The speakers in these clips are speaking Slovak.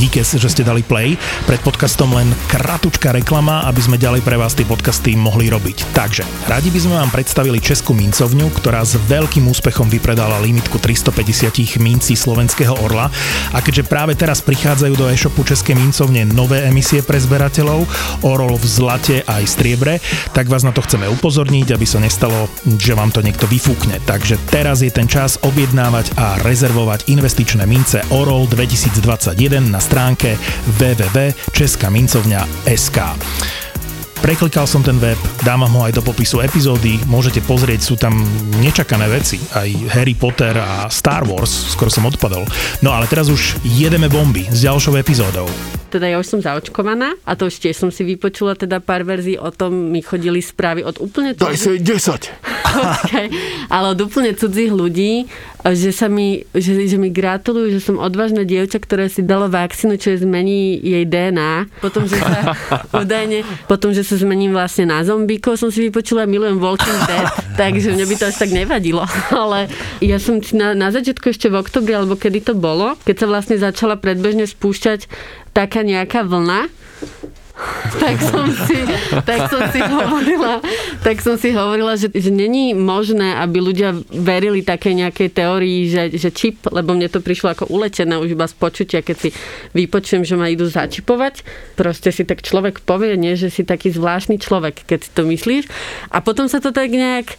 Díky, že ste dali play. Pred podcastom len kratučká reklama, aby sme ďalej pre vás tie podcasty mohli robiť. Takže, radi by sme vám predstavili Českú mincovňu, ktorá s veľkým úspechom vypredala limitku 350 mincí slovenského orla. A keďže práve teraz prichádzajú do e-shopu Českej mincovne nové emisie pre zberateľov, orol v zlate aj striebre, tak vás na to chceme upozorniť, aby sa nestalo, že vám to niekto vyfúkne. Takže teraz je ten čas objednávať a rezervovať investičné mince Orol 2021 na stránke www.českamincovňa.sk. Preklikal som ten web, dávam ho aj do popisu epizódy, môžete pozrieť, sú tam nečakané veci, aj Harry Potter a Star Wars, skoro som odpadol. No ale teraz už jedeme bomby s ďalšou epizódou teda ja už som zaočkovaná a to tiež som si vypočula teda pár verzií o tom, mi chodili správy od úplne... Daj si 10! okay. Ale od úplne cudzích ľudí, že sa mi, že, že mi gratulujú, že som odvážna dievča, ktoré si dalo vakcínu, čo je zmení jej DNA. Potom, že sa údajne, potom, že sa zmením vlastne na zombíkov, som si vypočula, milujem Walking Dead, takže mne by to až tak nevadilo. Ale ja som na, na začiatku ešte v oktobri, alebo kedy to bolo, keď sa vlastne začala predbežne spúšťať taká nejaká vlna, tak som si, tak som si hovorila, tak som si hovorila, že, že není možné, aby ľudia verili také nejakej teórii, že, že čip, lebo mne to prišlo ako uletené už iba z počutia, keď si vypočujem, že ma idú začipovať. Proste si tak človek povie, nie, že si taký zvláštny človek, keď si to myslíš. A potom sa to tak nejak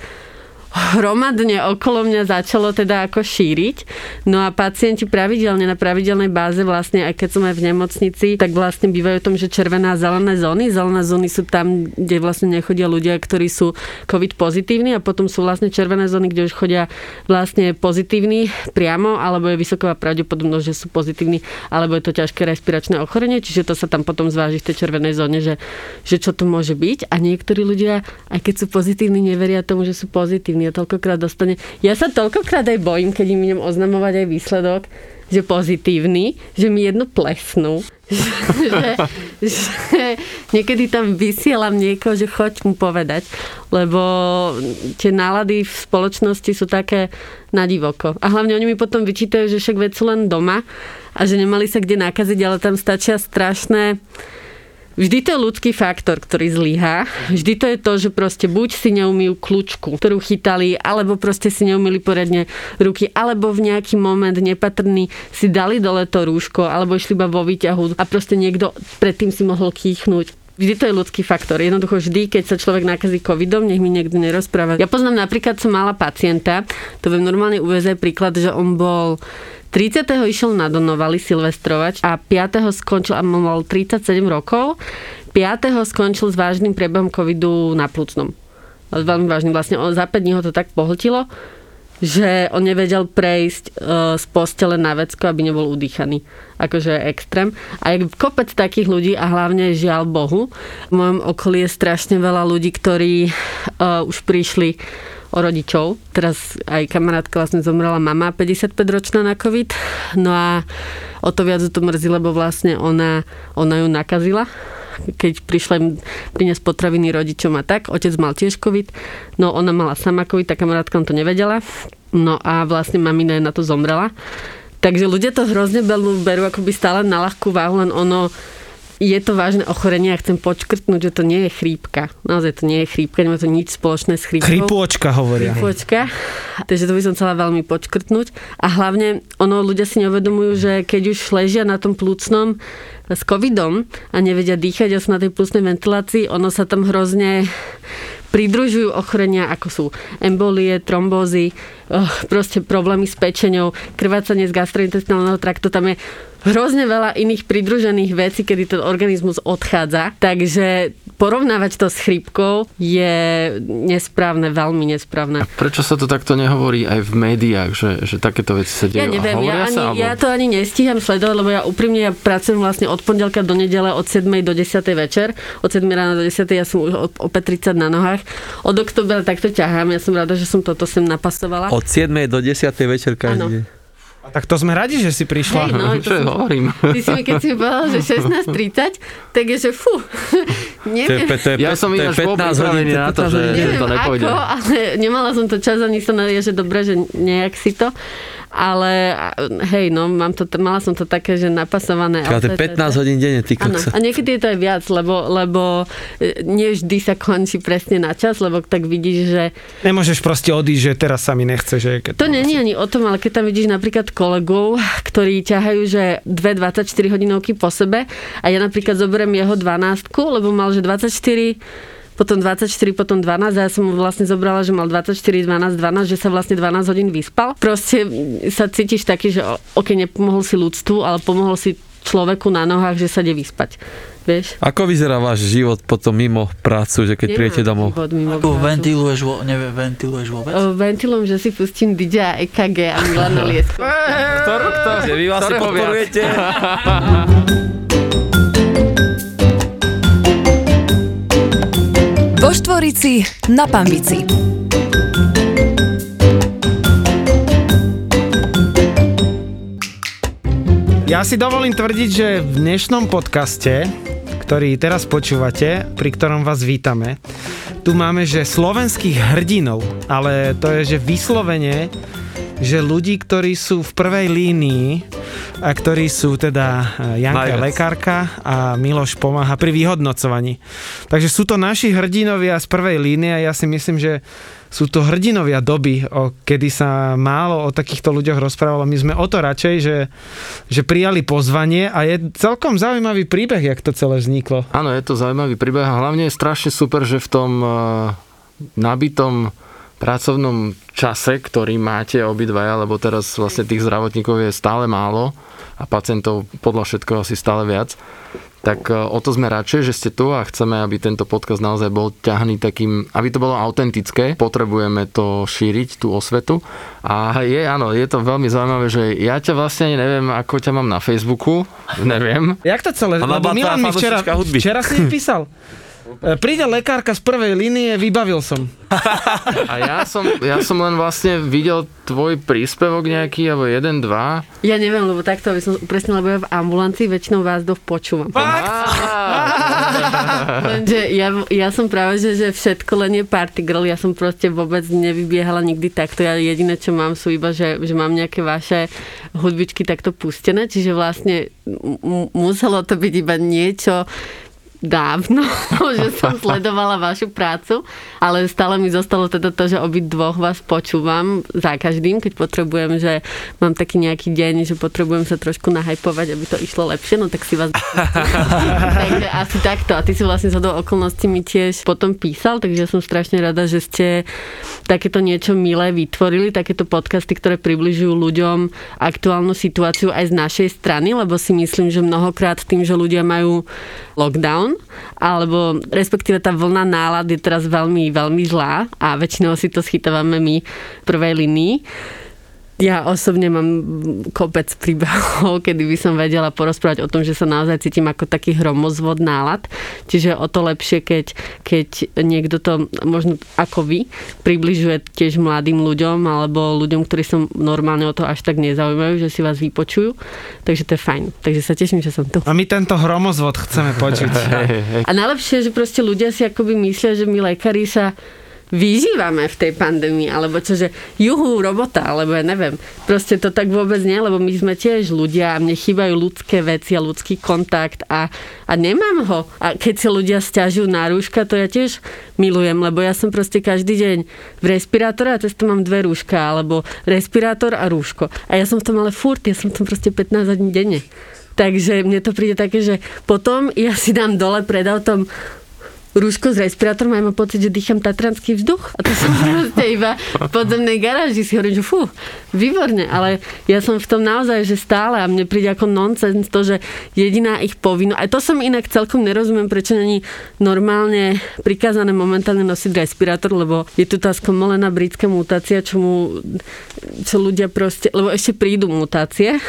hromadne okolo mňa začalo teda ako šíriť. No a pacienti pravidelne na pravidelnej báze vlastne, aj keď som aj v nemocnici, tak vlastne bývajú tom, že červená a zelené zóny. Zelené zóny sú tam, kde vlastne nechodia ľudia, ktorí sú COVID pozitívni a potom sú vlastne červené zóny, kde už chodia vlastne pozitívni priamo, alebo je vysoká pravdepodobnosť, že sú pozitívni, alebo je to ťažké respiračné ochorenie, čiže to sa tam potom zváži v tej červenej zóne, že, že čo to môže byť. A niektorí ľudia, aj keď sú pozitívni, neveria tomu, že sú pozitívni pozitívny a toľkokrát dostane. Ja sa toľkokrát aj bojím, keď im idem oznamovať aj výsledok, že pozitívny, že mi jednu plesnú. že, že niekedy tam vysielam niekoho, že choď mu povedať, lebo tie nálady v spoločnosti sú také na divoko. A hlavne oni mi potom vyčítajú, že však veď sú len doma a že nemali sa kde nakaziť, ale tam stačia strašné Vždy to je ľudský faktor, ktorý zlyhá. Vždy to je to, že proste buď si neumýjú kľúčku, ktorú chytali, alebo proste si neumýli poriadne ruky, alebo v nejaký moment nepatrný si dali dole to rúško, alebo išli iba vo výťahu a proste niekto predtým si mohol kýchnuť. Vždy to je ľudský faktor. Jednoducho vždy, keď sa človek nakazí covidom, nech mi niekto nerozpráva. Ja poznám napríklad, som mala pacienta, to viem normálne uvieť príklad, že on bol 30. išiel na Donovali silvestrovať a 5. skončil a mal 37 rokov. 5. skončil s vážnym priebehom covidu na plúcnom. Veľmi vážnym. Vlastne on, za 5 dní ho to tak pohltilo, že on nevedel prejsť uh, z postele na vecko, aby nebol udýchaný. Akože extrém. A je kopec takých ľudí a hlavne žiaľ Bohu. V mojom okolí je strašne veľa ľudí, ktorí uh, už prišli o rodičov. Teraz aj kamarátka vlastne zomrela mama 55-ročná na COVID. No a o to viac to mrzí, lebo vlastne ona, ona ju nakazila keď prišla im priniesť potraviny rodičom a tak. Otec mal tiež COVID, no ona mala sama COVID, tá kamarátka to nevedela. No a vlastne mamina na to zomrela. Takže ľudia to hrozne berú, berú akoby stále na ľahkú váhu, len ono je to vážne ochorenie a chcem počkrtnúť, že to nie je chrípka. Naozaj to nie je chrípka, nemá to nič spoločné s chrípkou. Chrípôčka hovoria. Chrípôčka. Takže to by som chcela veľmi počkrtnúť. A hlavne, ono ľudia si neuvedomujú, že keď už ležia na tom plúcnom s covidom a nevedia dýchať a sú na tej plusnej ventilácii, ono sa tam hrozne pridružujú ochorenia, ako sú embolie, trombózy, proste problémy s pečenou, krvácanie z gastrointestinálneho traktu, tam je hrozne veľa iných pridružených vecí, kedy ten organizmus odchádza. Takže porovnávať to s chrípkou je nesprávne, veľmi nesprávne. A prečo sa to takto nehovorí aj v médiách, že, že takéto veci sa dejú? Ja neviem, ja, ani, sa, alebo... ja to ani nestíham sledovať, lebo ja úprimne ja pracujem vlastne od pondelka do nedele od 7 do 10 večer. Od 7 rána do 10 ja som už opäť 30 na nohách. Od oktobra takto ťahám. Ja som rada, že som toto sem napasovala. Od 7 do 10 večer každý deň. A tak to sme radi, že si prišla. Hej, no, Čo som, hovorím? Ty si mi, keď si mi povedal, že 16.30, tak je, že fú, neviem. To je, to je, ja som ináč 15 hodín na to, že neviem to nepôjde. Ako, ale nemala som to čas ani sa na že dobre, že nejak si to. Ale hej, no, mám to, mala som to také, že napasované. Čiže to je 15 hodín denne, ty Áno, a niekedy je to aj viac, lebo, lebo e, nie vždy sa končí presne na čas, lebo tak vidíš, že... Nemôžeš proste odísť, že teraz sa mi nechce. Že to není ani o tom, ale keď tam vidíš napríklad kolegov, ktorí ťahajú, že dve 24 hodinovky po sebe a ja napríklad zoberiem jeho 12, lebo mal, že 24 potom 24, potom 12 a ja som mu vlastne zobrala, že mal 24, 12, 12, že sa vlastne 12 hodín vyspal. Proste sa cítiš taký, že ok, nepomohol si ľudstvu, ale pomohol si človeku na nohách, že sa ide vyspať. Vieš? Ako vyzerá váš život potom mimo prácu, že keď Nemám príjete domov? Ako ventiluješ, vo, neviem, ventiluješ vôbec? O, ventilujem, že si pustím DJ a EKG a Milana Liesko. Ktorú, ktorú? Vy vlastne podporujete? Vo Štvorici na Pambici. Ja si dovolím tvrdiť, že v dnešnom podcaste, ktorý teraz počúvate, pri ktorom vás vítame, tu máme, že slovenských hrdinov, ale to je, že vyslovene, že ľudí, ktorí sú v prvej línii a ktorí sú teda e, Janka Najviac. lekárka a Miloš pomáha pri vyhodnocovaní. Takže sú to naši hrdinovia z prvej línie a ja si myslím, že sú to hrdinovia doby, o, kedy sa málo o takýchto ľuďoch rozprávalo. My sme o to radšej, že, že prijali pozvanie a je celkom zaujímavý príbeh, jak to celé vzniklo. Áno, je to zaujímavý príbeh a hlavne je strašne super, že v tom uh, nabitom pracovnom čase, ktorý máte obidvaja, lebo teraz vlastne tých zdravotníkov je stále málo, a pacientov podľa všetkého asi stále viac. Tak e, o to sme radšej, že ste tu a chceme, aby tento podcast naozaj bol ťahný takým, aby to bolo autentické. Potrebujeme to šíriť, tú osvetu. A je, áno, je to veľmi zaujímavé, že ja ťa vlastne ani neviem, ako ťa mám na Facebooku. Neviem. Jak to celé? Lebo Milan mi včera, včera si písal. E, príde lekárka z prvej línie, vybavil som. A ja som, ja som len vlastne videl tvoj príspevok nejaký, alebo jeden, dva. Ja neviem, lebo takto by som presne, lebo ja v ambulancii väčšinou vás dosť počúvam. Lenže ja, ja som práve, že, že všetko len je party girl, ja som proste vôbec nevybiehala nikdy takto. Ja jediné, čo mám, sú iba, že, že mám nejaké vaše hudbičky takto pustené, čiže vlastne m- muselo to byť iba niečo, dávno, že som sledovala vašu prácu, ale stále mi zostalo teda to, že obi dvoch vás počúvam za každým, keď potrebujem, že mám taký nejaký deň, že potrebujem sa trošku nahajpovať, aby to išlo lepšie, no tak si vás... takže asi takto. A ty si vlastne do okolností mi tiež potom písal, takže som strašne rada, že ste takéto niečo milé vytvorili, takéto podcasty, ktoré približujú ľuďom aktuálnu situáciu aj z našej strany, lebo si myslím, že mnohokrát tým, že ľudia majú lockdown, alebo respektíve tá vlna nálad je teraz veľmi, veľmi zlá a väčšinou si to schytávame my v prvej linii ja osobne mám kopec príbehov, kedy by som vedela porozprávať o tom, že sa naozaj cítim ako taký hromozvod nálad. Čiže o to lepšie, keď, keď niekto to možno ako vy približuje tiež mladým ľuďom alebo ľuďom, ktorí som normálne o to až tak nezaujímajú, že si vás vypočujú. Takže to je fajn. Takže sa teším, že som tu. A my tento hromozvod chceme počuť. A najlepšie, že proste ľudia si akoby myslia, že my lekári sa vyžívame v tej pandémii, alebo čo, že juhu, robota, alebo ja neviem. Proste to tak vôbec nie, lebo my sme tiež ľudia a mne chýbajú ľudské veci a ľudský kontakt a, a nemám ho. A keď si ľudia stiažujú na rúška, to ja tiež milujem, lebo ja som proste každý deň v respirátore a cez to mám dve rúška, alebo respirátor a rúško. A ja som v tom ale furt, ja som v tom proste 15 hodín denne. Takže mne to príde také, že potom ja si dám dole pred autom rúško s respirátorom a ja mám pocit, že dýcham tatranský vzduch. A to som proste iba v podzemnej garáži si hovorím, že fú, výborne, ale ja som v tom naozaj, že stále a mne príde ako nonsens to, že jediná ich povinnosť, a to som inak celkom nerozumiem, prečo není normálne prikázané momentálne nosiť respirátor, lebo je tu tá skomolená britská mutácia, čo, mu, čo ľudia proste, lebo ešte prídu mutácie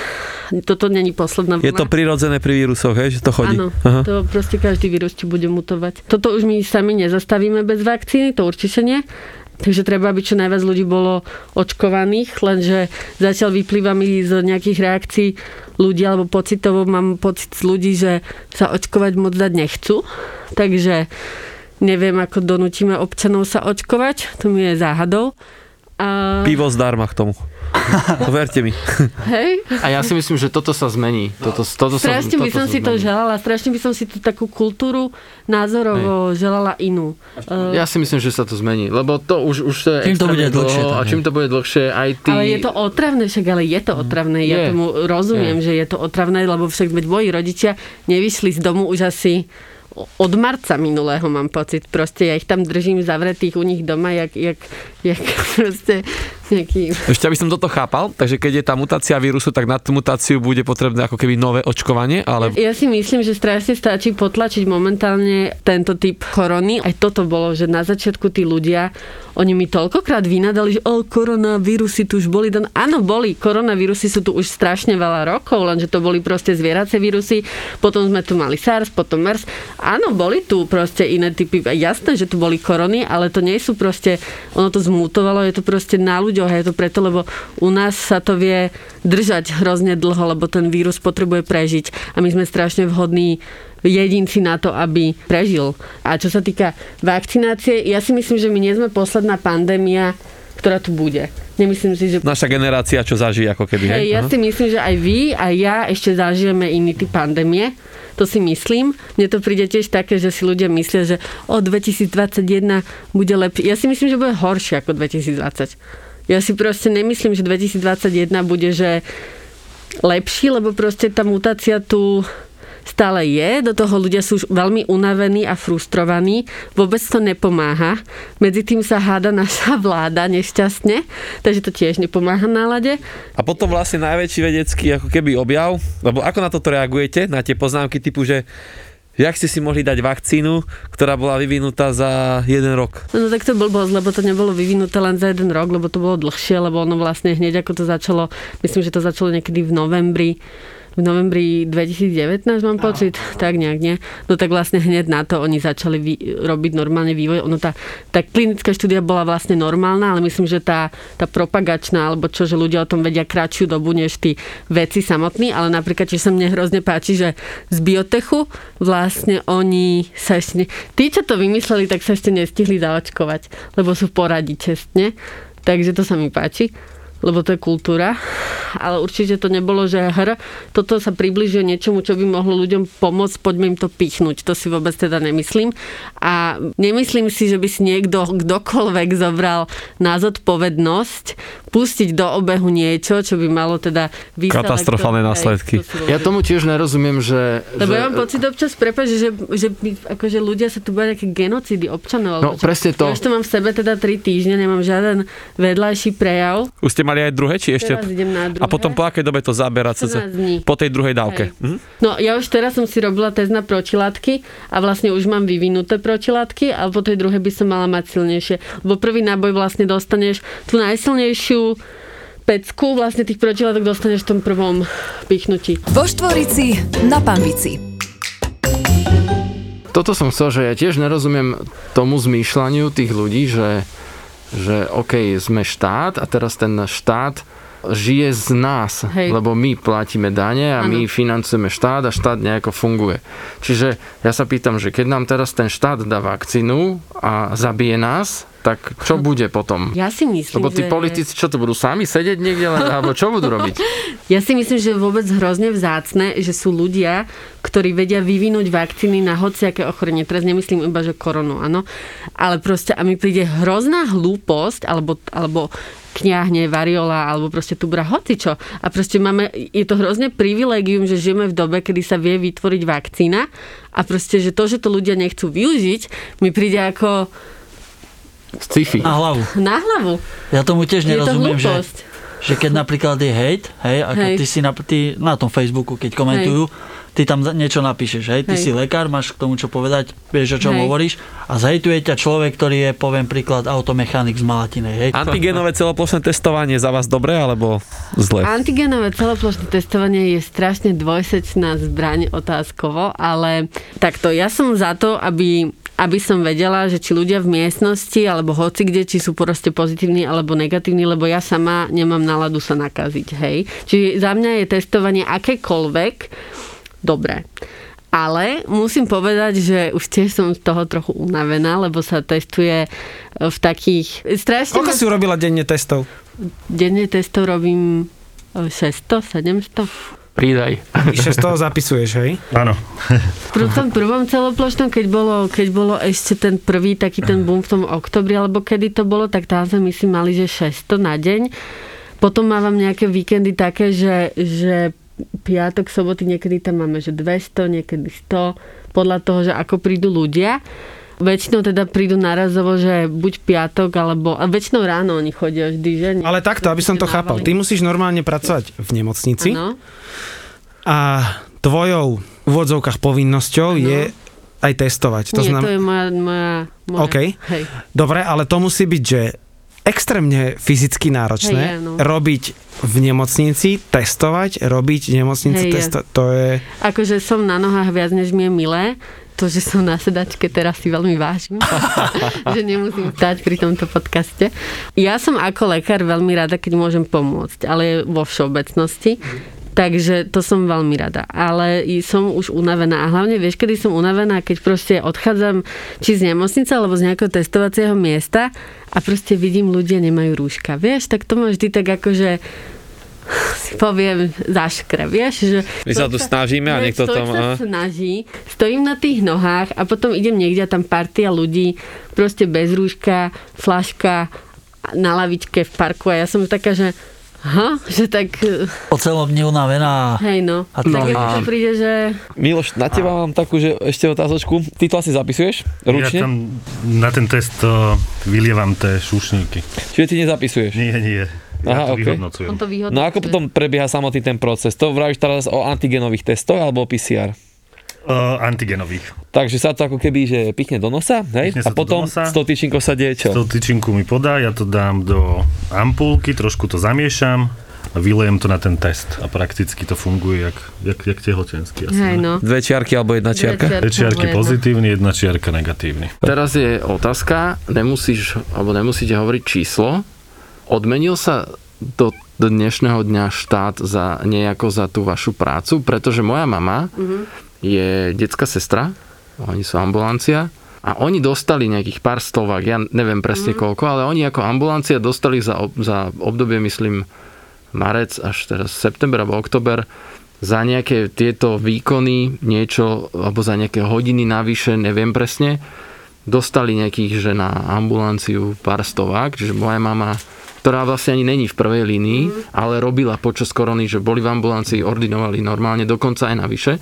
toto není posledná vlna. Je to prirodzené pri vírusoch, hej, že to chodí? Áno, Aha. to proste každý vírus ti bude mutovať. Toto už my sami nezastavíme bez vakcíny, to určite nie. Takže treba, aby čo najviac ľudí bolo očkovaných, lenže zatiaľ vyplýva mi z nejakých reakcií ľudí, alebo pocitovo mám pocit z ľudí, že sa očkovať moc dať nechcú. Takže neviem, ako donútime občanov sa očkovať, to mi je záhadou. A... Pivo zdarma k tomu. Verte mi. Hej? A ja si myslím, že toto sa zmení. Toto, toto Strašne sa, by toto som si to želala, strašne by som si tú takú kultúru názorovo želala inú. Ja si myslím, že sa to zmení, lebo to už, už to je Čím to bude dlhšie, dlho a tak, čím to bude dlhšie, aj ty... Ale je to otravné, však ale je to otravné. Ja Je. tomu rozumiem, že je to otravné, lebo však moji rodičia nevyšli z domu už asi od marca minulého mám pocit. Proste ja ich tam držím zavretých u nich doma, jak, jak, jak proste nejaký... Ešte aby som toto chápal, takže keď je tá mutácia vírusu, tak na tú mutáciu bude potrebné ako keby nové očkovanie, ale Ja si myslím, že strašne stačí potlačiť momentálne tento typ korony. Aj toto bolo, že na začiatku tí ľudia, oni mi toľkokrát vynadali, že o, koronavírusy tu už boli. Dan... Áno, boli. Koronavírusy sú tu už strašne veľa rokov, lenže to boli proste zvieracie vírusy. Potom sme tu mali SARS, potom MERS. Áno, boli tu proste iné typy. Jasné, že tu boli korony, ale to nie sú proste, ono to zmutovalo, je to proste na ľuďoch a je to preto, lebo u nás sa to vie držať hrozne dlho, lebo ten vírus potrebuje prežiť a my sme strašne vhodní jedinci na to, aby prežil. A čo sa týka vakcinácie, ja si myslím, že my nie sme posledná pandémia, ktorá tu bude. Nemyslím si, že naša generácia, čo zažije ako keby, hej? Hej, ja Aha. si myslím, že aj vy, aj ja ešte zažijeme iný typ pandémie. To si myslím. Mne to príde tiež také, že si ľudia myslia, že o 2021 bude lepšie. Ja si myslím, že bude horšie ako 2020. Ja si proste nemyslím, že 2021 bude, že lepší, lebo proste tá mutácia tu stále je, do toho ľudia sú už veľmi unavení a frustrovaní, vôbec to nepomáha. Medzi tým sa háda naša vláda nešťastne, takže to tiež nepomáha nálade. A potom vlastne najväčší vedecký ako keby objav, lebo ako na toto reagujete, na tie poznámky typu, že jak ste si mohli dať vakcínu, ktorá bola vyvinutá za jeden rok. No tak to blbosť, lebo to nebolo vyvinuté len za jeden rok, lebo to bolo dlhšie, lebo ono vlastne hneď ako to začalo, myslím, že to začalo niekedy v novembri, v novembri 2019 mám pocit, tak nejak nie. No tak vlastne hneď na to oni začali vy, robiť normálne vývoj. Ono tá, tá klinická štúdia bola vlastne normálna, ale myslím, že tá, tá propagačná, alebo čo, že ľudia o tom vedia kratšiu dobu než tí veci samotní, ale napríklad, čo sa mne hrozne páči, že z biotechu vlastne oni sa ešte... Ne... Tí, čo to vymysleli, tak sa ešte nestihli zaočkovať, lebo sú poradí čestne. Takže to sa mi páči lebo to je kultúra. Ale určite to nebolo, že hr, toto sa približuje niečomu, čo by mohlo ľuďom pomôcť, poďme im to pichnúť. To si vôbec teda nemyslím. A nemyslím si, že by si niekto, kdokoľvek zobral na zodpovednosť pustiť do obehu niečo, čo by malo teda výsledok. Katastrofálne následky. to Ja tomu tiež nerozumiem, že... lebo že... ja mám pocit občas, prepáč, že, že akože ľudia sa tu boja nejaké genocídy občanov. No, čo. presne to. Ja už to mám v sebe teda 3 týždne, nemám žiaden vedľajší prejav. Už ste mali aj druhé, či ešte? Teraz idem na druhé. A potom po akej dobe to zabera? 14 dní. Po tej druhej dávke. Mhm. No ja už teraz som si robila test na protilátky a vlastne už mám vyvinuté protilátky a po tej druhej by som mala mať silnejšie. Lebo prvý náboj vlastne dostaneš tú najsilnejšiu pecku, vlastne tých protilátok dostaneš v tom prvom pichnutí. Vo Štvorici na Pambici. Toto som chcel, že ja tiež nerozumiem tomu zmýšľaniu tých ľudí, že, že OK, sme štát a teraz ten štát žije z nás, Hej. lebo my platíme dane a my Áno. financujeme štát a štát nejako funguje. Čiže ja sa pýtam, že keď nám teraz ten štát dá vakcínu a zabije nás, tak čo bude potom? Ja si myslím, Lebo tí že... politici, čo to budú sami sedieť niekde, len, alebo čo budú robiť? Ja si myslím, že je vôbec hrozne vzácne, že sú ľudia, ktorí vedia vyvinúť vakcíny na hociaké ochorenie. Teraz nemyslím iba, že koronu, áno. Ale proste, a mi príde hrozná hlúposť, alebo, alebo kňahne, variola, alebo proste tubra, hocičo. A proste máme, je to hrozne privilegium, že žijeme v dobe, kedy sa vie vytvoriť vakcína a proste, že to, že to ľudia nechcú využiť, mi príde ako Sci-fi. Na hlavu. na hlavu. Ja tomu tiež Je to nerozumiem, že, že keď napríklad je hate, hej, ako Hej. ty si na, ty, na tom Facebooku, keď komentujú, ty tam niečo napíšeš, hej, ty Hej. si lekár, máš k tomu čo povedať, vieš, o čom Hej. hovoríš a zhejtuje ťa človek, ktorý je, poviem príklad, automechanik z Malatinej, hej. Antigenové celoplošné testovanie za vás dobré alebo zle? Antigenové celoplošné testovanie je strašne dvojsečná zbraň otázkovo, ale takto, ja som za to, aby aby som vedela, že či ľudia v miestnosti alebo hoci kde, či sú proste pozitívni alebo negatívni, lebo ja sama nemám náladu sa nakaziť, hej. Čiže za mňa je testovanie akékoľvek dobré. Ale musím povedať, že už tiež som z toho trochu unavená, lebo sa testuje v takých... Strašne... Koľko si urobila denne testov? Denne testov robím 600, 700. Pridaj. Vyše z toho zapisuješ, hej? Áno. V tom prvom celoplošnom, keď bolo, keď bolo ešte ten prvý taký ten boom v tom oktobri, alebo kedy to bolo, tak tam sme myslím mali, že 600 na deň. Potom mávam nejaké víkendy také, že, že piatok, soboty, niekedy tam máme, že 200, niekedy 100, podľa toho, že ako prídu ľudia. Väčšinou teda prídu narazovo, že buď piatok, alebo... A väčšinou ráno oni chodia vždy, že? Ale takto, aby som to chápal. Ty musíš normálne pracovať v nemocnici Áno. a tvojou v úvodzovkách povinnosťou Áno. je aj testovať. To Nie, znam... to je moja... moja, moja OK. Hej. Dobre, ale to musí byť, že extrémne fyzicky náročné Hej, áno. robiť v nemocnici, testovať, robiť v nemocnici, Hej, je. testovať. To je... Akože som na nohách viac, než mi je milé. To, že som na sedačke, teraz si veľmi vážim. že nemusím stať pri tomto podcaste. Ja som ako lekár veľmi rada, keď môžem pomôcť, ale vo všeobecnosti. Takže to som veľmi rada. Ale som už unavená. A hlavne vieš, kedy som unavená, keď proste odchádzam či z nemocnice, alebo z nejakého testovacieho miesta a proste vidím, ľudia nemajú rúška. Vieš, tak to ma vždy tak akože si poviem zaškre, vieš, že... My sa tu snažíme a niekto tam... sa a- snaží, stojím na tých nohách a potom idem niekde a tam partia ľudí, proste bez rúška, flaška na lavičke v parku a ja som taká, že Aha, že tak, Po celom dni unavená. hej no. A tak to- mi to príde, že Miloš, na teba mám takú, že ešte otázočku. Ty to asi zapisuješ ručne? Ja tam na ten test uh, vylievam tie šušníky. Čiže ty nezapisuješ? Nie, nie. Ja Aha, to okej. vyhodnocujem. on to vyhodnocuje. No ako potom prebieha samotný ten proces? To vravíš teraz o antigenových testoch alebo o PCR? Uh, antigenových. Takže sa to ako keby, že pichne do nosa, hej? Pichne A potom nosa. s tou tyčinkou sa deje čo? To tyčinku mi podá, ja to dám do ampulky, trošku to zamiešam a vylejem to na ten test. A prakticky to funguje jak, jak, jak tehotenský. Asi, Hej no. Dve čiarky alebo jedna čiarka? Dve čiarky jedna. pozitívny, jedna čiarka negatívny. Teraz je otázka, nemusíš, alebo nemusíte hovoriť číslo. Odmenil sa do, dnešného dňa štát za nejako za tú vašu prácu, pretože moja mama je detská sestra, oni sú ambulancia a oni dostali nejakých pár stovák, ja neviem presne koľko, ale oni ako ambulancia dostali za, za obdobie, myslím, marec až teraz september alebo oktober za nejaké tieto výkony niečo, alebo za nejaké hodiny navyše, neviem presne, dostali nejakých, že na ambulanciu pár stovák, čiže moja mama, ktorá vlastne ani není v prvej línii, ale robila počas korony, že boli v ambulancii, ordinovali normálne, dokonca aj navyše,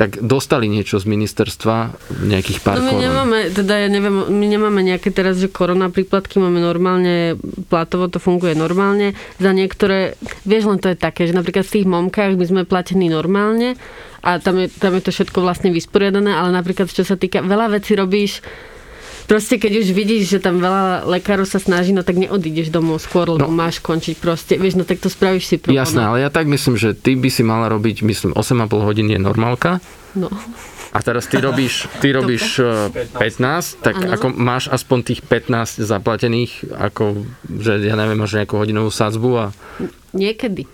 tak dostali niečo z ministerstva, nejakých pár No my korún. nemáme, teda ja neviem, my nemáme nejaké teraz, že korona príplatky, máme normálne, platovo to funguje normálne. Za niektoré, vieš, len to je také, že napríklad v tých momkách my sme platení normálne a tam je, tam je to všetko vlastne vysporiadané, ale napríklad čo sa týka, veľa vecí robíš Proste keď už vidíš, že tam veľa lekárov sa snaží, no tak neodídeš domov skôr, lebo No. máš končiť proste. Vieš, no tak to spravíš si pro Jasné, ale ja tak myslím, že ty by si mala robiť, myslím, 8,5 hodín je normálka No. a teraz ty robíš, ty robíš eh, 15, tak Áno. ako máš aspoň tých 15 zaplatených, ako, že ja neviem, máš nejakú hodinovú sadzbu a Niekedy.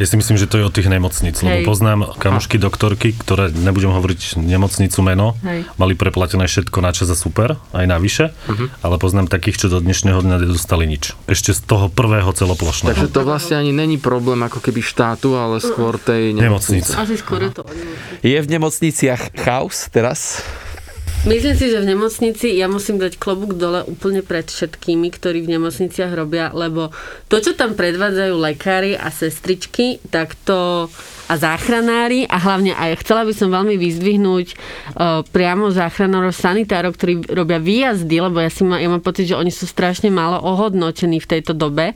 Ja si myslím, že to je od tých nemocníc, lebo Hej. poznám kamošky doktorky, ktoré, nebudem hovoriť nemocnicu meno, Hej. mali preplatené všetko na čas a super, aj navyše, ale poznám takých, čo do dnešného dňa nedostali nič. Ešte z toho prvého celoplošného. takže to vlastne ani není problém ako keby štátu, ale skôr tej Nemocnice. nemocnice. Asi skôr je to Je v nemocniciach chaos teraz? Myslím si, že v nemocnici ja musím dať klobúk dole úplne pred všetkými, ktorí v nemocniciach robia, lebo to, čo tam predvádzajú lekári a sestričky, tak to a záchranári a hlavne aj chcela by som veľmi vyzdvihnúť uh, priamo záchranárov, sanitárov, ktorí robia výjazdy, lebo ja, si ma, ja mám pocit, že oni sú strašne málo ohodnotení v tejto dobe,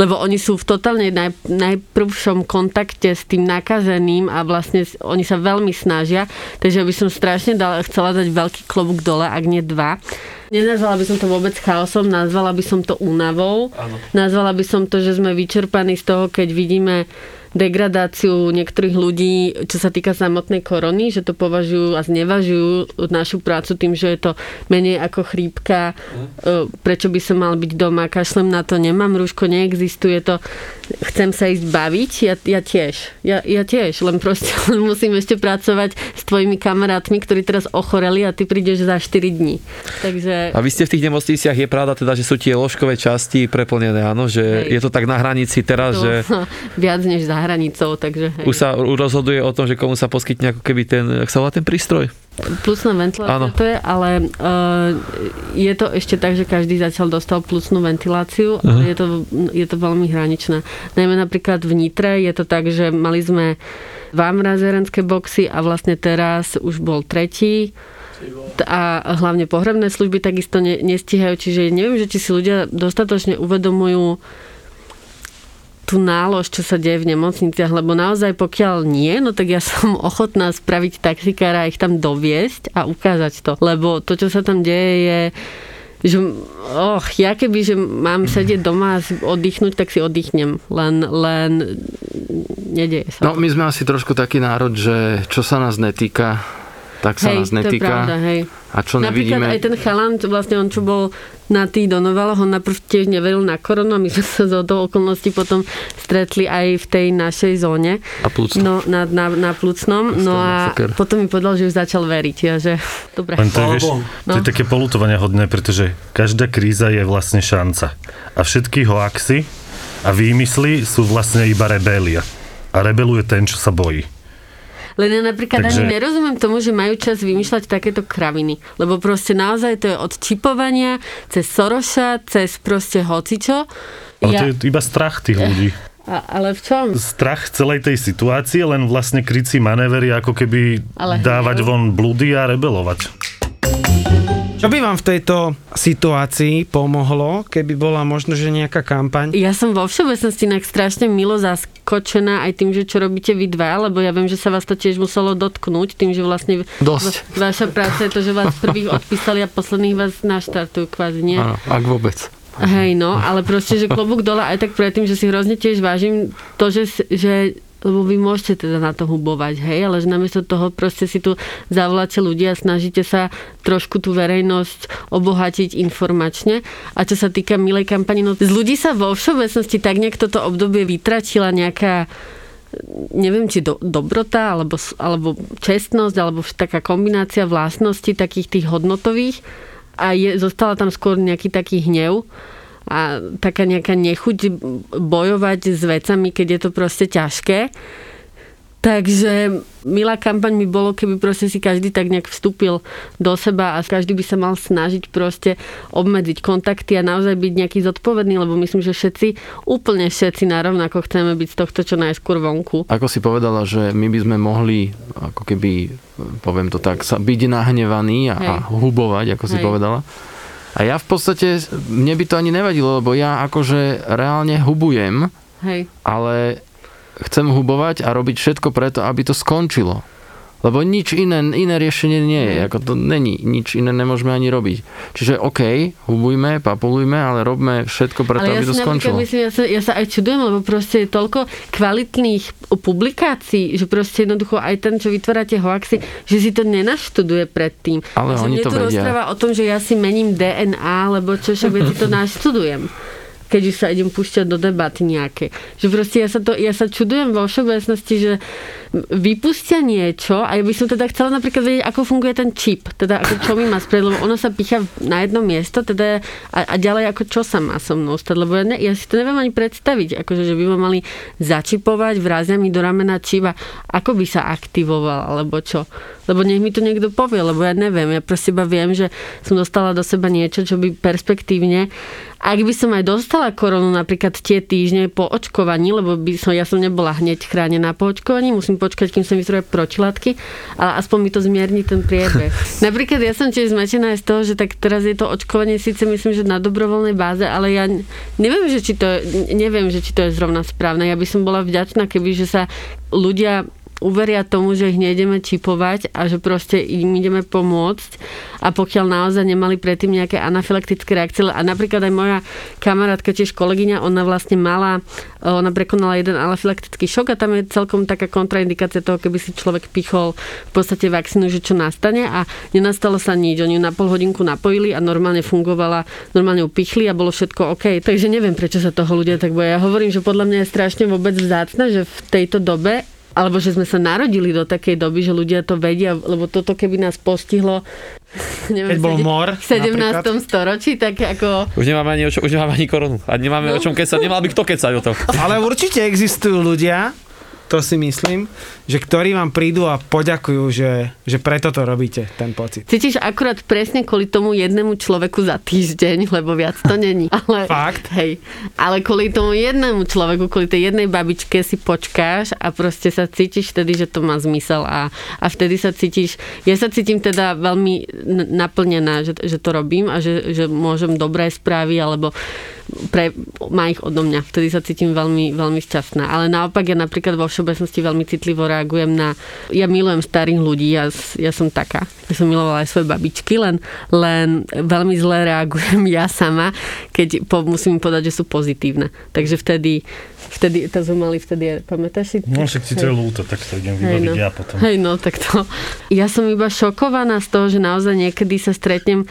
lebo oni sú v totálne naj, najprvšom kontakte s tým nakazeným a vlastne oni sa veľmi snažia, takže by som strašne dala, chcela dať veľký klobúk dole, ak nie dva. Nenazvala by som to vôbec chaosom, nazvala by som to únavou. Nazvala by som to, že sme vyčerpaní z toho, keď vidíme degradáciu niektorých ľudí, čo sa týka samotnej korony, že to považujú a znevažujú našu prácu tým, že je to menej ako chrípka, e, prečo by som mal byť doma, kašlem na to, nemám rúško, neexistuje to, chcem sa ísť baviť, ja, ja tiež, ja, ja tiež, len proste len musím ešte pracovať s tvojimi kamarátmi, ktorí teraz ochoreli a ty prídeš za 4 dní. Takže... A vy ste v tých nemocniciach, je pravda teda, že sú tie ložkové časti preplnené, áno, že Hej. je to tak na hranici teraz, to, že viac než za hranicou, takže hej. už sa rozhoduje o tom, že komu sa poskytne ako keby ten, ak sa volá ten prístroj? Plusná ventilácia to je, ale uh, je to ešte tak, že každý zatiaľ dostal plusnú ventiláciu, Aha. ale je to, je to veľmi hraničné. Najmä napríklad v Nitre je to tak, že mali sme dva mraziarenské boxy a vlastne teraz už bol tretí a hlavne pohrebné služby takisto ne, nestíhajú, čiže neviem, že či si ľudia dostatočne uvedomujú tú nálož, čo sa deje v nemocniciach, lebo naozaj pokiaľ nie, no tak ja som ochotná spraviť taxikára a ich tam doviesť a ukázať to. Lebo to, čo sa tam deje, je že och, ja keby, že mám sedieť doma a oddychnúť, tak si oddychnem. Len, len nedieje sa. No, my sme asi trošku taký národ, že čo sa nás netýka, tak sa hej, nás to je netýka. pravda, hej. A čo Napríklad nevidíme... aj ten chalan, čo vlastne on čo bol na tých donovaloch, on najprv tiež neveril na koronu a my sme sa z toho okolností potom stretli aj v tej našej zóne. A plúcno. No, na, na, na Plucnom. No a masaker. potom mi povedal, že už začal veriť. Ja, že dobre. Len to je, vieš, Bohu. to je No. také polutovania hodné, pretože každá kríza je vlastne šanca. A všetky hoaxy a výmysly sú vlastne iba rebélia. A rebeluje ten, čo sa bojí. Len ja napríklad Takže- ani nerozumiem tomu, že majú čas vymýšľať takéto kraviny. Lebo proste naozaj to je od čipovania, cez Soroša, cez proste hocičo. Ale Ja, to je iba strach tých ľudí. a, ale v čom? Strach celej tej situácie, len vlastne krycí manévery, ako keby Ale dávať von blúdy a rebelovať. Čo by vám v tejto situácii pomohlo, keby bola možno, že nejaká kampaň? Ja som vo všeobecnosti inak strašne milo zaskočená aj tým, že čo robíte vy dva, lebo ja viem, že sa vás to tiež muselo dotknúť, tým, že vlastne Dosť. va- vaša práca je to, že vás prvých odpísali a posledných vás naštartujú kvázi, nie? Áno, ak vôbec. Hej, no, ale proste, že klobúk dole aj tak predtým, že si hrozne tiež vážim to, že, že lebo vy môžete teda na to hubovať, hej, ale že namiesto toho proste si tu zavoláte ľudia a snažíte sa trošku tú verejnosť obohatiť informačne. A čo sa týka milej kampani, no z ľudí sa vo všeobecnosti tak nejak toto obdobie vytratila nejaká neviem, či do, dobrota, alebo, alebo čestnosť, alebo taká kombinácia vlastností takých tých hodnotových a je, zostala tam skôr nejaký taký hnev a taká nejaká nechuť bojovať s vecami, keď je to proste ťažké. Takže milá kampaň by bolo, keby proste si každý tak nejak vstúpil do seba a každý by sa mal snažiť proste obmedziť kontakty a naozaj byť nejaký zodpovedný, lebo myslím, že všetci, úplne všetci narovnako chceme byť z tohto čo najskôr vonku. Ako si povedala, že my by sme mohli, ako keby, poviem to tak, sa byť nahnevaní a, a hubovať, ako si Hej. povedala. A ja v podstate, mne by to ani nevadilo, lebo ja akože reálne hubujem, Hej. ale chcem hubovať a robiť všetko preto, aby to skončilo. Lebo nič iné, iné riešenie nie je. Ako to není. Nič iné nemôžeme ani robiť. Čiže OK, hubujme, papulujme, ale robme všetko preto, Ale ja aby to si skončilo. myslím, ja sa, ja sa aj čudujem, lebo proste je toľko kvalitných publikácií, že proste jednoducho aj ten, čo vytvára tie hoaxy, že si to nenaštuduje predtým. Ale že oni to tu vedia. rozpráva o tom, že ja si mením DNA, lebo čo však veci to naštudujem keď už sa idem púšťať do debaty nejaké. Že proste ja sa, to, ja sa čudujem vo všeobecnosti, že vypustia niečo a ja by som teda chcela napríklad vedieť, ako funguje ten čip, teda ako čo mi má spraviť, lebo ono sa pícha na jedno miesto teda a, a ďalej ako čo sa má so mnou stať, lebo ja, ne, ja si to neviem ani predstaviť, akože, že by ma mali začipovať, vrazia mi do ramena čip a ako by sa aktivoval, alebo čo. Lebo nech mi to niekto povie, lebo ja neviem, ja proste iba viem, že som dostala do seba niečo, čo by perspektívne ak by som aj dostala koronu napríklad tie týždne po očkovaní, lebo by som, ja som nebola hneď chránená po očkovaní, musím počkať, kým sa zrobia protilátky, ale aspoň mi to zmierni ten priebeh. napríklad ja som tiež zmetená aj z toho, že tak teraz je to očkovanie síce myslím, že na dobrovoľnej báze, ale ja neviem, že či to, neviem, že či to je zrovna správne. Ja by som bola vďačná, keby že sa ľudia uveria tomu, že ich nejdeme čipovať a že proste im ideme pomôcť a pokiaľ naozaj nemali predtým nejaké anafylaktické reakcie a napríklad aj moja kamarátka, tiež kolegyňa, ona vlastne mala, ona prekonala jeden anafylaktický šok a tam je celkom taká kontraindikácia toho, keby si človek pichol v podstate vakcínu, že čo nastane a nenastalo sa nič. Oni ju na pol hodinku napojili a normálne fungovala, normálne ju pichli a bolo všetko OK. Takže neviem, prečo sa toho ľudia tak boja. Ja hovorím, že podľa mňa je strašne vôbec vzácne, že v tejto dobe alebo že sme sa narodili do takej doby, že ľudia to vedia, lebo toto keby nás postihlo neviem, Keď bol mor, v 17. napríklad. storočí, tak ako... Už nemáme ani, o čo, už nemáme ani korunu. A nemáme No. o čom kecať. Nemal by kto kecať o tom. Ale určite existujú ľudia, to si myslím, že ktorí vám prídu a poďakujú, že, že preto to robíte, ten pocit. Cítiš akurát presne kvôli tomu jednému človeku za týždeň, lebo viac to není. Ale, Fakt? Hej. Ale kvôli tomu jednému človeku, kvôli tej jednej babičke si počkáš a proste sa cítiš vtedy, že to má zmysel a, a vtedy sa cítiš, ja sa cítim teda veľmi naplnená, že, že to robím a že, že môžem dobré správy alebo pre, má ich odo mňa. Vtedy sa cítim veľmi, veľmi šťastná. Ale naopak ja napríklad vo všeobecnosti veľmi citlivo reagujem na... Ja milujem starých ľudí, ja, ja som taká. Ja som milovala aj svoje babičky, len, len veľmi zle reagujem ja sama, keď po, musím povedať, že sú pozitívne. Takže vtedy, vtedy to sme mali vtedy, pamätáš si? No však ti to je ľúto, tak to idem vybaviť no. ja potom. Hej, no, tak to. Ja som iba šokovaná z toho, že naozaj niekedy sa stretnem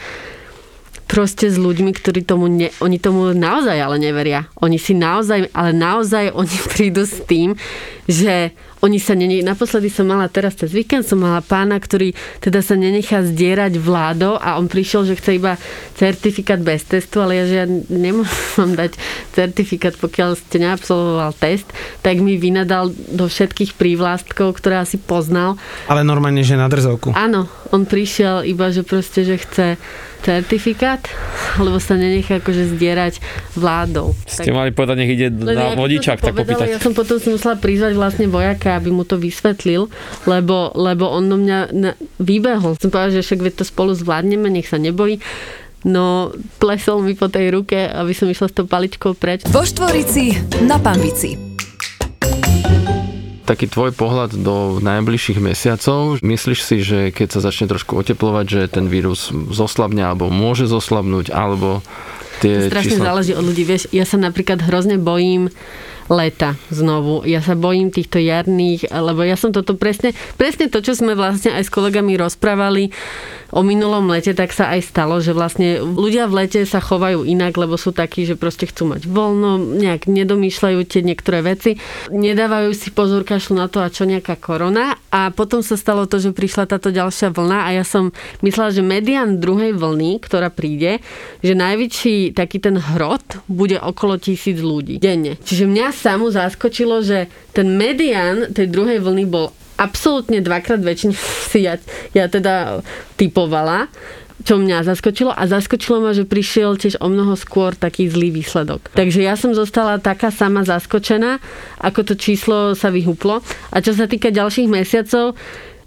proste s ľuďmi, ktorí tomu, ne, oni tomu naozaj ale neveria. Oni si naozaj, ale naozaj oni prídu s tým, že oni sa nene... Naposledy som mala teraz cez víkend, som mala pána, ktorý teda sa nenechá zdierať vládou a on prišiel, že chce iba certifikát bez testu, ale ja, že ja nemôžem vám dať certifikát, pokiaľ ste neabsolvoval test, tak mi vynadal do všetkých prívlastkov, ktoré asi poznal. Ale normálne, že na drzovku. Áno, on prišiel iba, že proste, že chce certifikát, alebo sa nenechá akože zdierať vládou. Ste mali povedať, nech ide na vodičák, tak povedala, popýtať. Ja som potom si musela prizvať vlastne vojaka, aby mu to vysvetlil, lebo, lebo on do mňa na, vybehol. Som povedala, že však to spolu zvládneme, nech sa nebojí. No, plesol mi po tej ruke, aby som išla s tou paličkou preč. Vo Štvorici na Pambici. Taký tvoj pohľad do najbližších mesiacov, myslíš si, že keď sa začne trošku oteplovať, že ten vírus zoslabne alebo môže zoslabnúť, alebo tie Strašne čísla... záleží od ľudí. Vieš, ja sa napríklad hrozne bojím leta znovu. Ja sa bojím týchto jarných, lebo ja som toto presne, presne to, čo sme vlastne aj s kolegami rozprávali o minulom lete, tak sa aj stalo, že vlastne ľudia v lete sa chovajú inak, lebo sú takí, že proste chcú mať voľno, nejak nedomýšľajú tie niektoré veci, nedávajú si pozor, kašľú na to a čo nejaká korona a potom sa stalo to, že prišla táto ďalšia vlna a ja som myslela, že median druhej vlny, ktorá príde, že najväčší taký ten hrot bude okolo tisíc ľudí denne. Čiže mňa samu zaskočilo, že ten median tej druhej vlny bol absolútne dvakrát väčší, si ja, ja teda typovala čo mňa zaskočilo a zaskočilo ma, že prišiel tiež o mnoho skôr taký zlý výsledok. Takže ja som zostala taká sama zaskočená, ako to číslo sa vyhuplo. A čo sa týka ďalších mesiacov,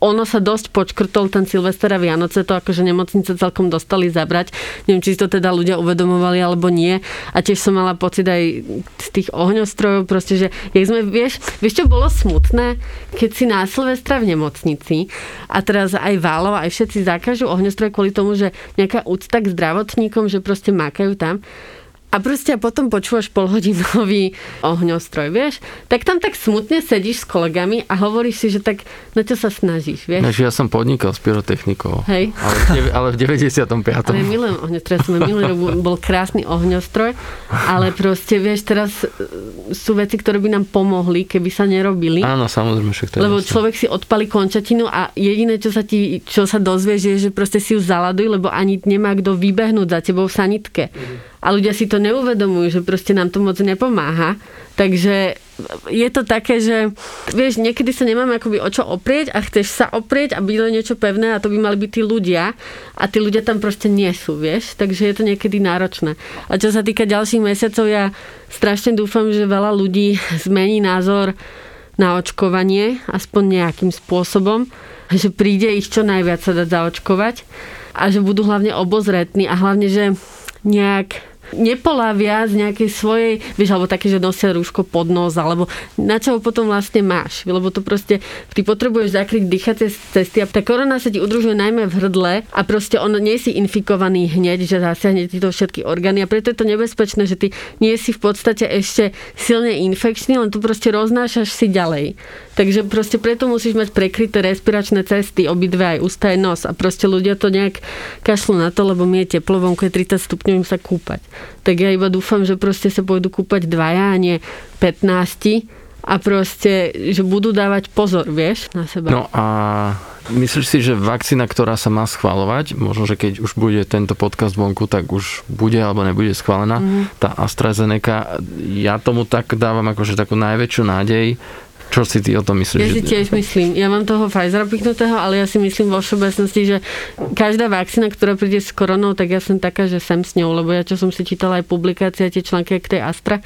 ono sa dosť počkrtol ten Silvester a Vianoce, to akože nemocnice celkom dostali zabrať. Neviem, či si to teda ľudia uvedomovali alebo nie. A tiež som mala pocit aj z tých ohňostrojov, proste, že jak sme, vieš, vieš, čo bolo smutné? Keď si na Silvestra v nemocnici a teraz aj Válo, aj všetci zakážu ohňostroje kvôli tomu, že nejaká úcta k zdravotníkom, že proste mákajú tam. A proste a potom počúvaš polhodinový ohňostroj, vieš? Tak tam tak smutne sedíš s kolegami a hovoríš si, že tak na čo sa snažíš, vieš? Takže ja som podnikal s pyrotechnikou. Hej. Ale, v ale v 95. Ale milujem ohňostroj, som minulý rok bol krásny ohňostroj, ale proste, vieš, teraz e, sú veci, ktoré by nám pomohli, keby sa nerobili. Áno, samozrejme, však to je Lebo jasné. človek si odpali končatinu a jediné, čo sa, ti, čo sa dozvieš, je, že proste si ju zaladuj, lebo ani nemá kto vybehnúť za tebou v sanitke. A ľudia si to neuvedomujú, že proste nám to moc nepomáha. Takže je to také, že vieš, niekedy sa nemáme akoby o čo oprieť a chceš sa oprieť a byť len niečo pevné a to by mali byť tí ľudia a tí ľudia tam proste nie sú, vieš. Takže je to niekedy náročné. A čo sa týka ďalších mesiacov, ja strašne dúfam, že veľa ľudí zmení názor na očkovanie, aspoň nejakým spôsobom, že príde ich čo najviac sa dať zaočkovať a že budú hlavne obozretní a hlavne, že nejak nepolavia z nejakej svojej, vieš, alebo také, že nosia rúško pod nos, alebo na čo ho potom vlastne máš, lebo to proste, ty potrebuješ zakryť dýchacie cesty a tá korona sa ti udružuje najmä v hrdle a proste on nie si infikovaný hneď, že zasiahne ti to všetky orgány a preto je to nebezpečné, že ty nie si v podstate ešte silne infekčný, len tu proste roznášaš si ďalej. Takže proste preto musíš mať prekryté respiračné cesty, obidve aj ústa aj nos a proste ľudia to nejak kašľú na to, lebo mi je teplo, vonku je 30 stupňov, im sa kúpať. Tak ja iba dúfam, že proste sa pôjdu kúpať dvaja a nie 15 a proste, že budú dávať pozor, vieš, na seba. No a myslíš si, že vakcína, ktorá sa má schvalovať, možno, že keď už bude tento podcast vonku, tak už bude alebo nebude schválená, mm-hmm. tá AstraZeneca, ja tomu tak dávam akože takú najväčšiu nádej, čo si ty o tom myslíš? Ja si tiež myslím. Ja mám toho Pfizera piknutého, ale ja si myslím vo všeobecnosti, že každá vakcína, ktorá príde s koronou, tak ja som taká, že sem s ňou, lebo ja čo som si čítala aj publikácie, tie články k tej Astra,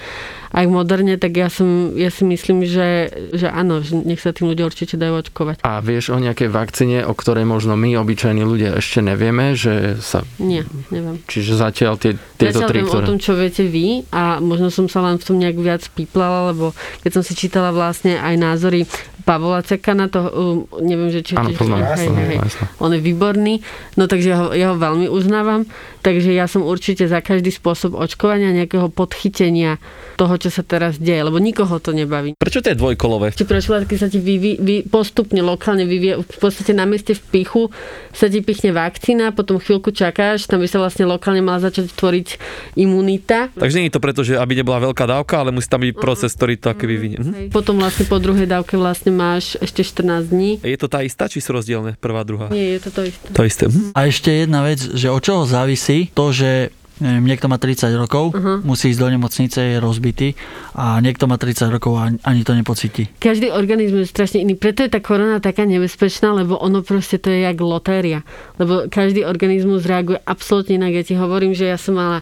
aj moderne, tak ja, som, ja si myslím, že, že áno, že nech sa tým ľudia určite dajú očkovať. A vieš o nejakej vakcíne, o ktorej možno my, obyčajní ľudia, ešte nevieme, že sa... Nie, neviem. Čiže zatiaľ tie, tieto zatiaľ tri, ktoré... o tom, čo viete vy a možno som sa len v tom nejak viac píplala, lebo keď som si čítala vlastne aj názory Pavola Cekana, to um, neviem, že či... Áno, poznám, hej, hej, hej. On je výborný, no takže ja ho, ja ho veľmi uznávam, takže ja som určite za každý spôsob očkovania, nejakého podchytenia toho, čo sa teraz deje, lebo nikoho to nebaví. Prečo to je dvojkolové? Či prečo keď sa ti vyvi, vy, postupne lokálne vyvie, v podstate na mieste v pichu sa ti pichne vakcína, potom chvíľku čakáš, tam by sa vlastne lokálne mala začať tvoriť imunita. Takže nie je to preto, že aby nebola veľká dávka, ale musí tam byť proces, ktorý to aké vyvinie. Mhm. Potom vlastne po druhej dávke vlastne máš ešte 14 dní. Je to tá istá, či sú rozdielne prvá, druhá? Nie, je to to isté. To isté. Mhm. A ešte jedna vec, že od čoho závisí to, že neviem, niekto má 30 rokov, uh-huh. musí ísť do nemocnice, je rozbitý a niekto má 30 rokov a ani to nepocíti. Každý organizmus je strašne iný. Preto je tá korona taká nebezpečná, lebo ono proste to je jak lotéria. Lebo každý organizmus reaguje absolútne inak. Ja ti hovorím, že ja som mala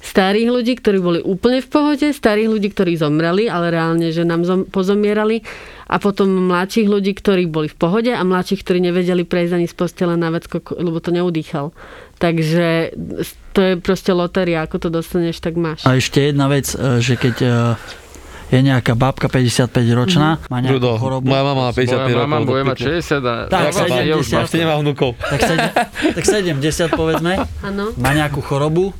starých ľudí, ktorí boli úplne v pohode, starých ľudí, ktorí zomreli, ale reálne, že nám zom, pozomierali a potom mladších ľudí, ktorí boli v pohode a mladších, ktorí nevedeli prejsť ani z postele na vecko, lebo to neudýchal. Takže to je proste lotéria, ako to dostaneš, tak máš. A ešte jedna vec, e, že keď e, je nejaká babka 55 ročná, má nejakú Rudo, chorobu, moja mama má 55 Moja rokov. mama do bude mať piku. 60 a... Tak, Ja mám- ja už 70. mám- Ešte nemá vnúkov. tak, sedem, tak 70 povedzme, Áno. má nejakú chorobu,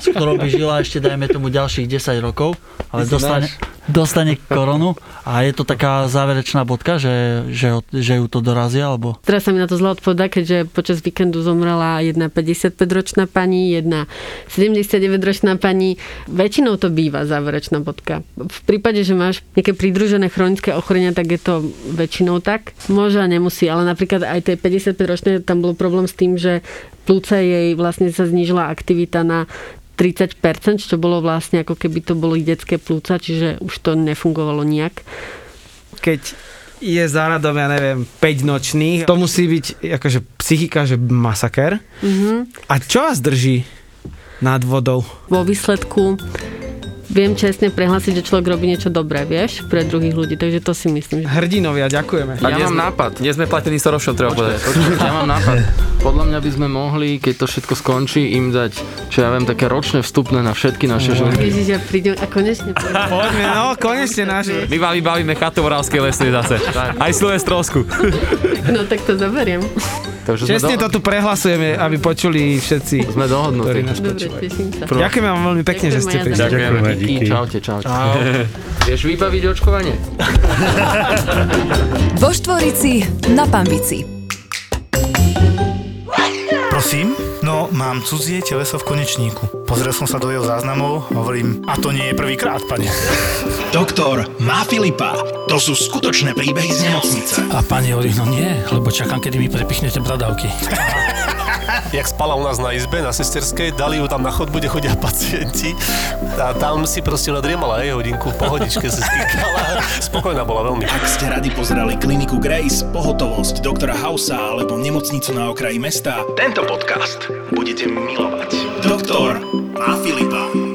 s ktorou by žila ešte dajme tomu ďalších 10 rokov, ale dostane, dostane koronu a je to taká záverečná bodka, že, že, že ju to dorazia, alebo... Teraz sa mi na to zle odpovedá, keďže počas víkendu zomrela jedna 55-ročná pani, jedna 79-ročná pani. Väčšinou to býva záverečná bodka. V prípade, že máš nejaké pridružené chronické ochorenia, tak je to väčšinou tak. Môže a nemusí, ale napríklad aj tej 55-ročnej tam bol problém s tým, že plúca jej vlastne sa znížila aktivita na 30%, čo bolo vlastne ako keby to boli detské plúca, čiže už to nefungovalo nijak. Keď je za radom, ja neviem, 5 nočných, to musí byť akože psychika, že masaker. Mhm. A čo vás drží nad vodou? vo výsledku viem čestne prehlásiť, že človek robí niečo dobré, vieš, pre druhých ľudí, takže to si myslím. Že... Hrdinovia, ďakujeme. Ja mám nápad. Nie sme platení Sorošom, treba povedať. Ja mám nápad. Podľa mňa by sme mohli, keď to všetko skončí, im dať, čo ja viem, také ročné vstupné na všetky naše ženy. Ježiš, ja prídem a konečne. Poďme, no, konečne náš. My vám vybavíme chatu v Oravskej lesnej zase. Aj Silvestrovsku. No tak to zoberiem. Takže Čestne do, to tu prehlasujeme, aby počuli všetci, sme ktorí dohodnutí. Ďakujeme vám veľmi pekne, že ste Ďakujem prišli. Ďakujeme, Díky, díky. čaute, čaute. Vieš vybaviť očkovanie? Vo Štvorici na Pambici. Prosím? No, mám cudzie teleso v konečníku. Pozrel som sa do jeho záznamov, hovorím, a to nie je prvýkrát, pane. Doktor má Filipa. To sú skutočné príbehy z nemocnice. A pani hovorí, no nie, lebo čakám, kedy mi prepichnete bradavky. jak spala u nás na izbe, na sesterskej, dali ju tam na chodbu, kde chodia pacienti a tam si proste nadriemala aj hodinku, pohodičke sa stýkala. Spokojná bola veľmi. Ak ste radi pozerali kliniku Grace, pohotovosť doktora Hausa alebo nemocnicu na okraji mesta, tento podcast budete milovať. Doktor má Filipa.